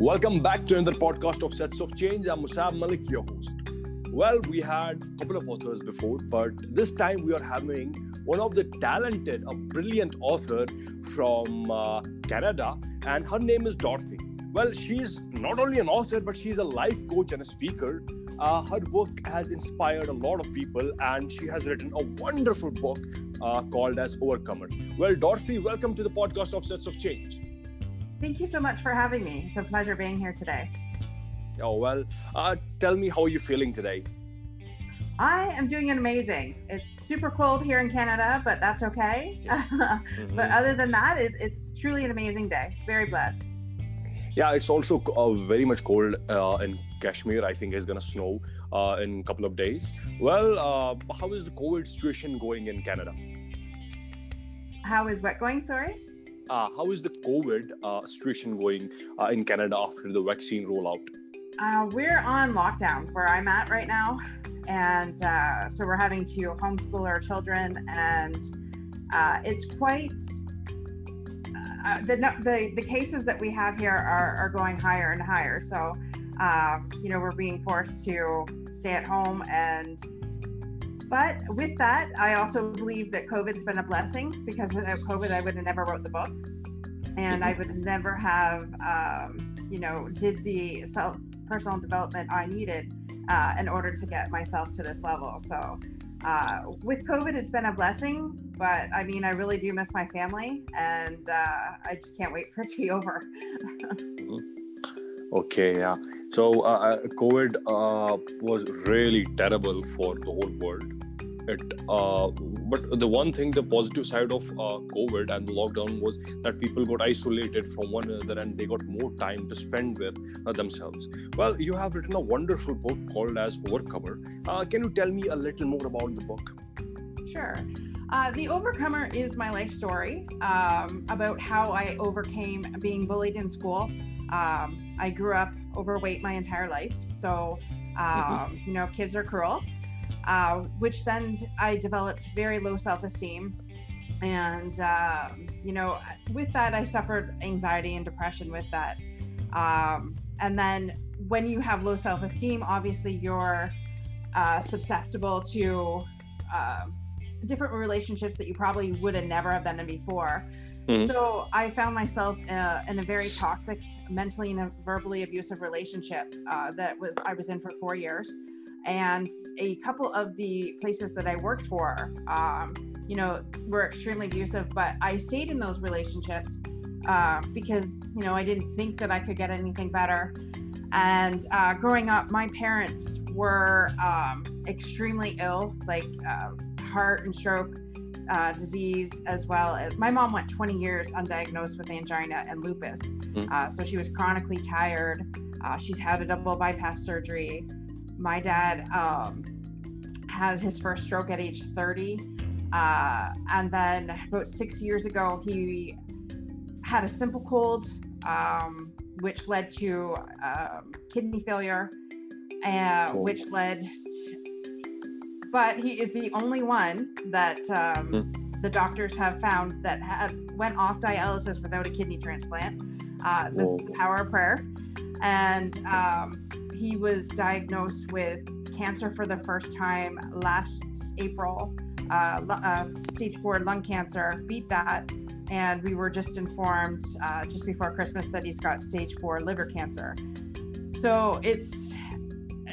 Welcome back to another podcast of Sets of Change. I'm Musab Malik, your host. Well, we had a couple of authors before, but this time we are having one of the talented, a brilliant author from uh, Canada, and her name is Dorothy. Well, she's not only an author, but she's a life coach and a speaker. Uh, her work has inspired a lot of people, and she has written a wonderful book uh, called as Overcomer. Well, Dorothy, welcome to the podcast of Sets of Change. Thank you so much for having me. It's a pleasure being here today. Oh, well, uh, tell me how you're feeling today. I am doing amazing. It's super cold here in Canada, but that's okay. mm-hmm. But other than that, it, it's truly an amazing day. Very blessed. Yeah, it's also uh, very much cold uh, in Kashmir. I think it's going to snow uh, in a couple of days. Well, uh, how is the COVID situation going in Canada? How is what going? Sorry? Uh, how is the COVID uh, situation going in Canada after the vaccine rollout? we're on lockdown where I'm at right now. And so we're having to homeschool our children, and it's quite uh, the, the the cases that we have here are, are going higher and higher. So, um, you know, we're being forced to stay at home. And but with that, I also believe that COVID's been a blessing because without COVID, I would have never wrote the book, and I would never have, um, you know, did the self personal development I needed uh, in order to get myself to this level. So. Uh, with COVID, it's been a blessing, but I mean, I really do miss my family, and uh, I just can't wait for it to be over. okay, yeah. So, uh, uh COVID uh, was really terrible for the whole world it uh, but the one thing the positive side of uh, covid and the lockdown was that people got isolated from one another and they got more time to spend with uh, themselves well you have written a wonderful book called as overcomer can you tell me a little more about the book sure uh, the Overcomer is my life story um, about how I overcame being bullied in school. Um, I grew up overweight my entire life. So, um, mm-hmm. you know, kids are cruel uh, which then I developed very low self esteem. And, um, you know, with that, I suffered anxiety and depression with that. Um, and then when you have low self esteem, obviously you're uh, susceptible to uh, different relationships that you probably would have never have been in before. Mm-hmm. So I found myself in a, in a, very toxic, mentally and verbally abusive relationship uh, that was I was in for four years and a couple of the places that I worked for, um, you know, were extremely abusive. But I stayed in those relationships uh, because you know I didn't think that I could get anything better. And uh, growing up, my parents were um, extremely ill, like uh, heart and stroke uh, disease, as well my mom went 20 years undiagnosed with angina and lupus. Mm-hmm. so she was chronically tired. Uh, she's had a double bypass surgery my dad um, had his first stroke at age 30. Uh, and then about six years ago, he had a simple cold, um, which led to um, kidney failure, uh, which led, to, but he is the only one that um, mm. the doctors have found that had went off dialysis without a kidney transplant. Uh, this is the power of prayer. And um, he was diagnosed with cancer for the first time last April, uh, uh, stage four lung cancer, beat that. And we were just informed uh, just before Christmas that he's got stage four liver cancer. So it's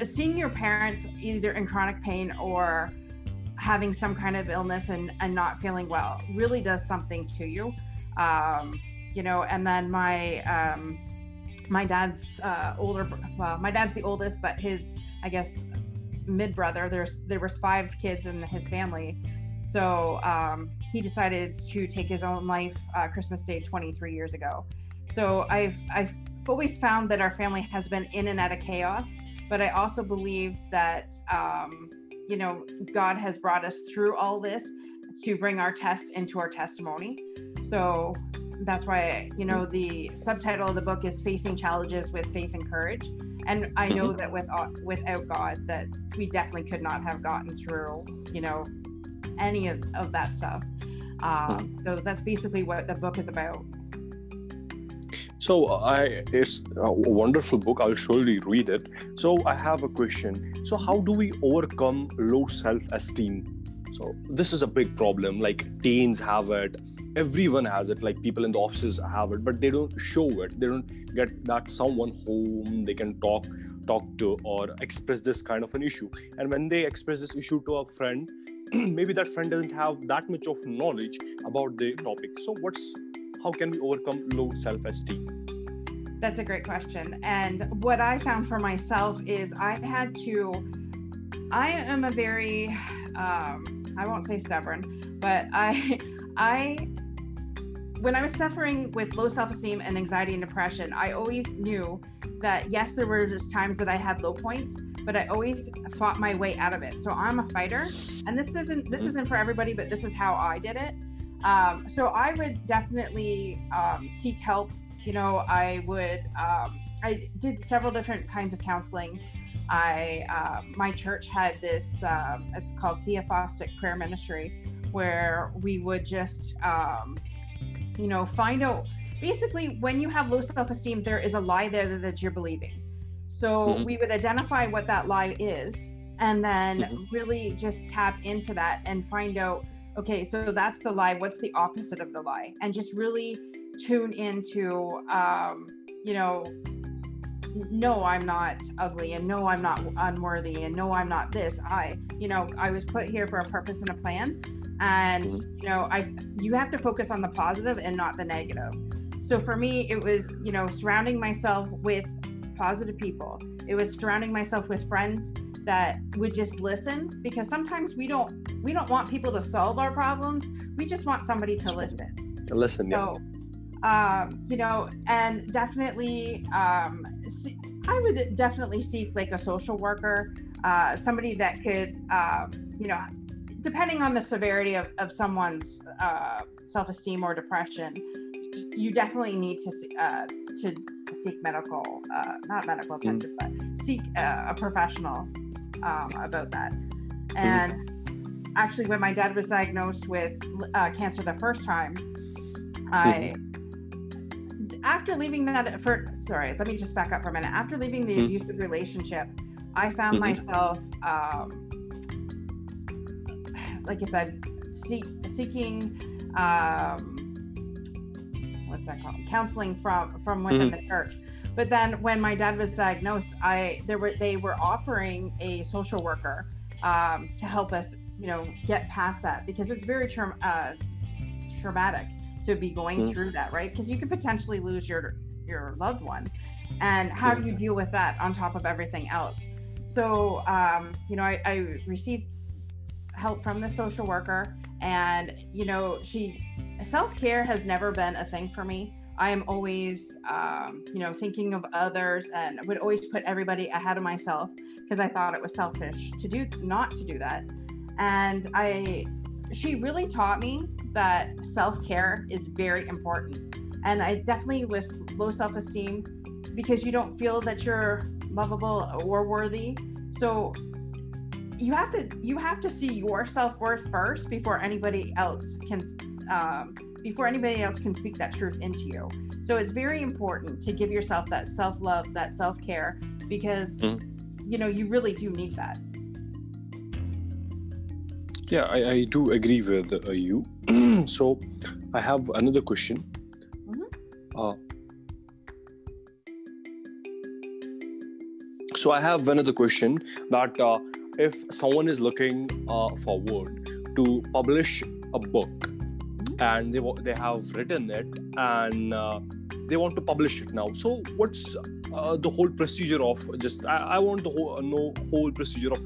seeing your parents either in chronic pain or having some kind of illness and, and not feeling well really does something to you. Um, you know, and then my um, my dad's uh, older well my dad's the oldest but his i guess mid brother there's there was five kids in his family so um, he decided to take his own life uh, christmas day 23 years ago so i've i've always found that our family has been in and out of chaos but i also believe that um, you know god has brought us through all this to bring our test into our testimony. So that's why you know the subtitle of the book is facing challenges with faith and courage. And i know mm-hmm. that with uh, without god that we definitely could not have gotten through you know any of, of that stuff. Um, so that's basically what the book is about So I it's a wonderful book. I'll surely read it. So I have a question. So how do we overcome low self-esteem? So this is a big problem. Like teens have it, everyone has it. Like people in the offices have it, but they don't show it. They don't get that someone whom they can talk talk to or express this kind of an issue. And when they express this issue to a friend, maybe that friend doesn't have that much of knowledge about the topic. So what's how can we overcome low self-esteem? That's a great question. And what I found for myself is I had to, I am a very, um, I won't say stubborn, but I, I, when I was suffering with low self esteem and anxiety and depression, I always knew that yes, there were just times that I had low points, but I always fought my way out of it. So I'm a fighter, and this isn't this isn't for everybody, but this is how I did it. Um, so I would definitely um, seek help. You know, I would. Um, I did several different kinds of counseling. I uh, my church had this. Um, it's called Theophostic Prayer Ministry, where we would just, um, you know, find out. Basically, when you have low self-esteem, there is a lie there that you're believing. So mm-hmm. we would identify what that lie is, and then mm-hmm. really just tap into that and find out okay, so that's the lie. What's the opposite of the lie? And just really tune into, um, you know, no, I'm not ugly, and no, I'm not unworthy, and no, I'm not this. I, you know, I was put here for a purpose and a plan, and mm-hmm. you know, I, you have to focus on the positive and not the negative. So for me, it was, you know, surrounding myself with positive people. It was surrounding myself with friends that would just listen because sometimes we don't we don't want people to solve our problems we just want somebody to listen to listen so um, you know and definitely um, i would definitely seek like a social worker uh, somebody that could um, you know depending on the severity of, of someone's uh, self-esteem or depression you definitely need to uh, to seek medical uh, not medical attention mm. but seek uh, a professional um, about that. Mm-hmm. And actually, when my dad was diagnosed with uh, cancer the first time, I mm-hmm. after leaving that for sorry, let me just back up for a minute. After leaving the mm-hmm. abusive relationship, I found mm-hmm. myself, um, like I said, seek, seeking. Um, what's that called? Counseling from from within mm-hmm. the church but then when my dad was diagnosed, I there were they were offering a social worker um, to help us, you know, get past that because it's very tra- uh, traumatic to be going mm-hmm. through that, right? Because you could potentially lose your your loved one, and how do you deal with that on top of everything else? So, um, you know, I, I received help from the social worker, and you know, she self care has never been a thing for me. I am always, um, you know, thinking of others and would always put everybody ahead of myself because I thought it was selfish to do not to do that. And I, she really taught me that self care is very important. And I definitely with low self esteem because you don't feel that you're lovable or worthy. So you have to you have to see your self worth first before anybody else can um, before anybody else can speak that truth into you. So it's very important to give yourself that self love, that self care, because mm. you know you really do need that. Yeah, I, I do agree with uh, you. so I have another question. Mm-hmm. Uh, so I have another question that uh, if someone is looking uh, forward to publish a book and they they have written it and uh, they want to publish it now so what's uh, the whole procedure of just i, I want to whole, know whole procedure of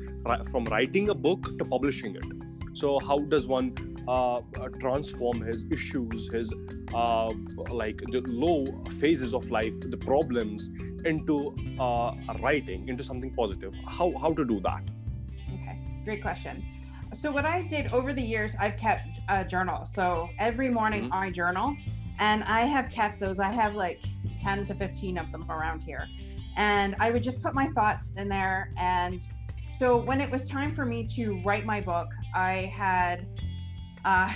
from writing a book to publishing it so how does one uh, transform his issues his uh, like the low phases of life the problems into uh, writing into something positive how how to do that okay great question so what I did over the years, I've kept a journal. So every morning mm-hmm. I journal, and I have kept those. I have like 10 to 15 of them around here, and I would just put my thoughts in there. And so when it was time for me to write my book, I had, uh,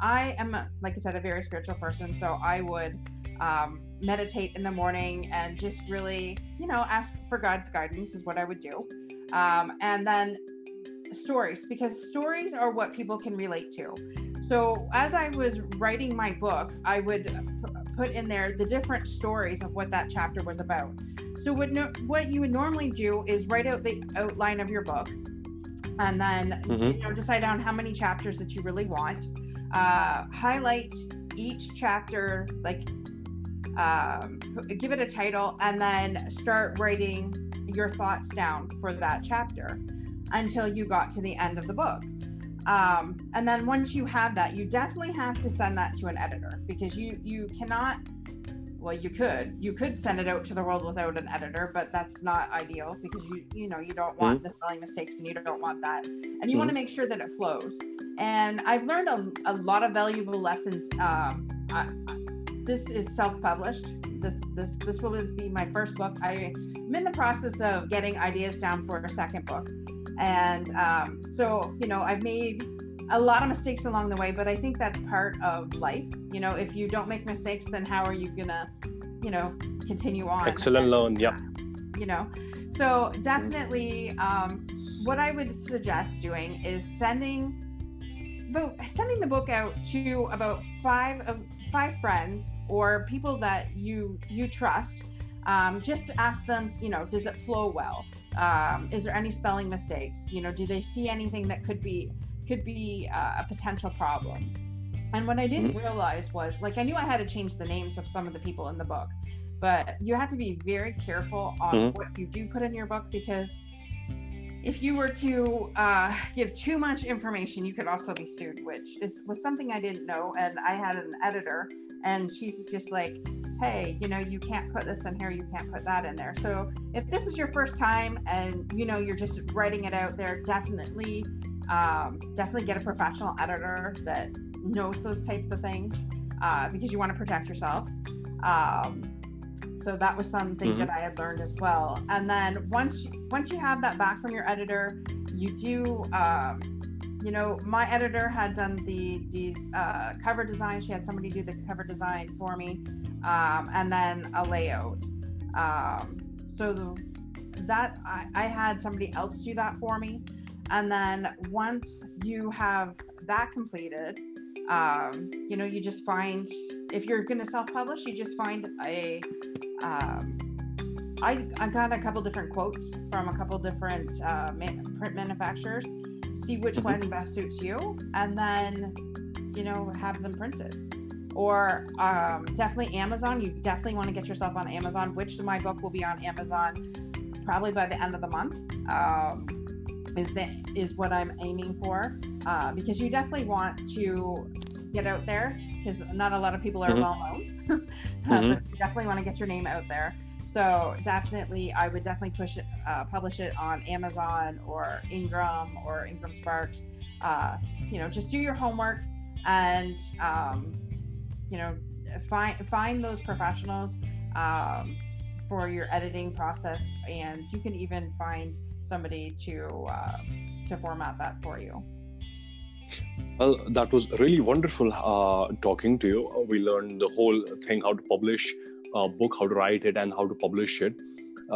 I am like I said, a very spiritual person. So I would um, meditate in the morning and just really, you know, ask for God's guidance is what I would do. Um, and then stories, because stories are what people can relate to. So as I was writing my book, I would put in there the different stories of what that chapter was about. So what no, what you would normally do is write out the outline of your book, and then Mhm. you know decide on how many chapters that you really want. Uh, highlight each chapter, like um, give it a title, and then start writing your thoughts down for that chapter until you got to the end of the book. Um, and then once you have that, you definitely have to send that to an editor because you you cannot. Well, you could you could send it out to the world without an editor, but that's not ideal because you you know you don't want the spelling mistakes and you don't want that, and you want to make sure that it flows. And I've learned a, a lot of valuable lessons. Um, I, I- this is self-published. This this this will be my first book. I, I'm in the process of getting ideas down for a second book, and um, so you know I've made a lot of mistakes along the way, but I think that's part of life. You know, if you don't make mistakes, then how are you gonna, you know, continue on? Excellent loan, Yeah. you know so definitely um, what i would suggest doing is sending about sending the book out to about five of five friends or people that you you trust um, just ask them you know does it flow well um, is there any spelling mistakes you know do they see anything that could be could be uh, a potential problem and what i didn't realize was like i knew i had to change the names of some of the people in the book but you have to be very careful on Mhm. what you do put in your book because if you were to uh, give too much information, you could also be sued, which is was something I didn't know. And I had an editor, and she's just like, "Hey, you know, you can't put this in here, you can't put that in there." So if this is your first time and you know you're just writing it out there, definitely, um, definitely get a professional editor that knows those types of things uh, because you want to protect yourself. Um, so that was something Mhm. that I had learned as well. And then once once you have that back from your editor, you do. Um, you know, my editor had done the these uh, cover design. She had somebody do the cover design for me, um, and then a layout. Um, so the, that I, I had somebody else do that for me, and then once you have that completed, um, you know, you just find if you're going to self-publish, you just find a um, I, I got a couple different quotes from a couple different uh, man, print manufacturers. See which Mhm. one best suits you, and then you know have them printed. Or um, definitely Amazon. You definitely want to get yourself on Amazon. Which my book will be on Amazon probably by the end of the month. Um, is that is what I'm aiming for uh, because you definitely want to get out there because not a lot of people are Mhm. well known. Uh, Mhm. but you definitely want to get your name out there. So definitely, I would definitely push it, uh, publish it on Amazon or Ingram or Ingram Sparks. Uh, you know, just do your homework and um, you know find find those professionals um, for your editing process, and you can even find somebody to uh, to format that for you. Well, that was really wonderful uh, talking to you. We learned the whole thing how to publish a book, how to write it, and how to publish it.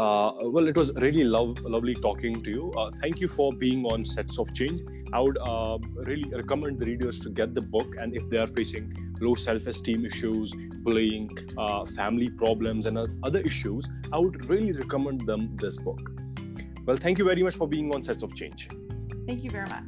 Uh, well, it was really love, lovely talking to you. Uh, thank you for being on Sets of Change. I would uh, really recommend the readers to get the book, and if they are facing low self-esteem issues, bullying, uh, family problems, and other issues, I would really recommend them this book. Well, thank you very much for being on Sets of Change. Thank you very much.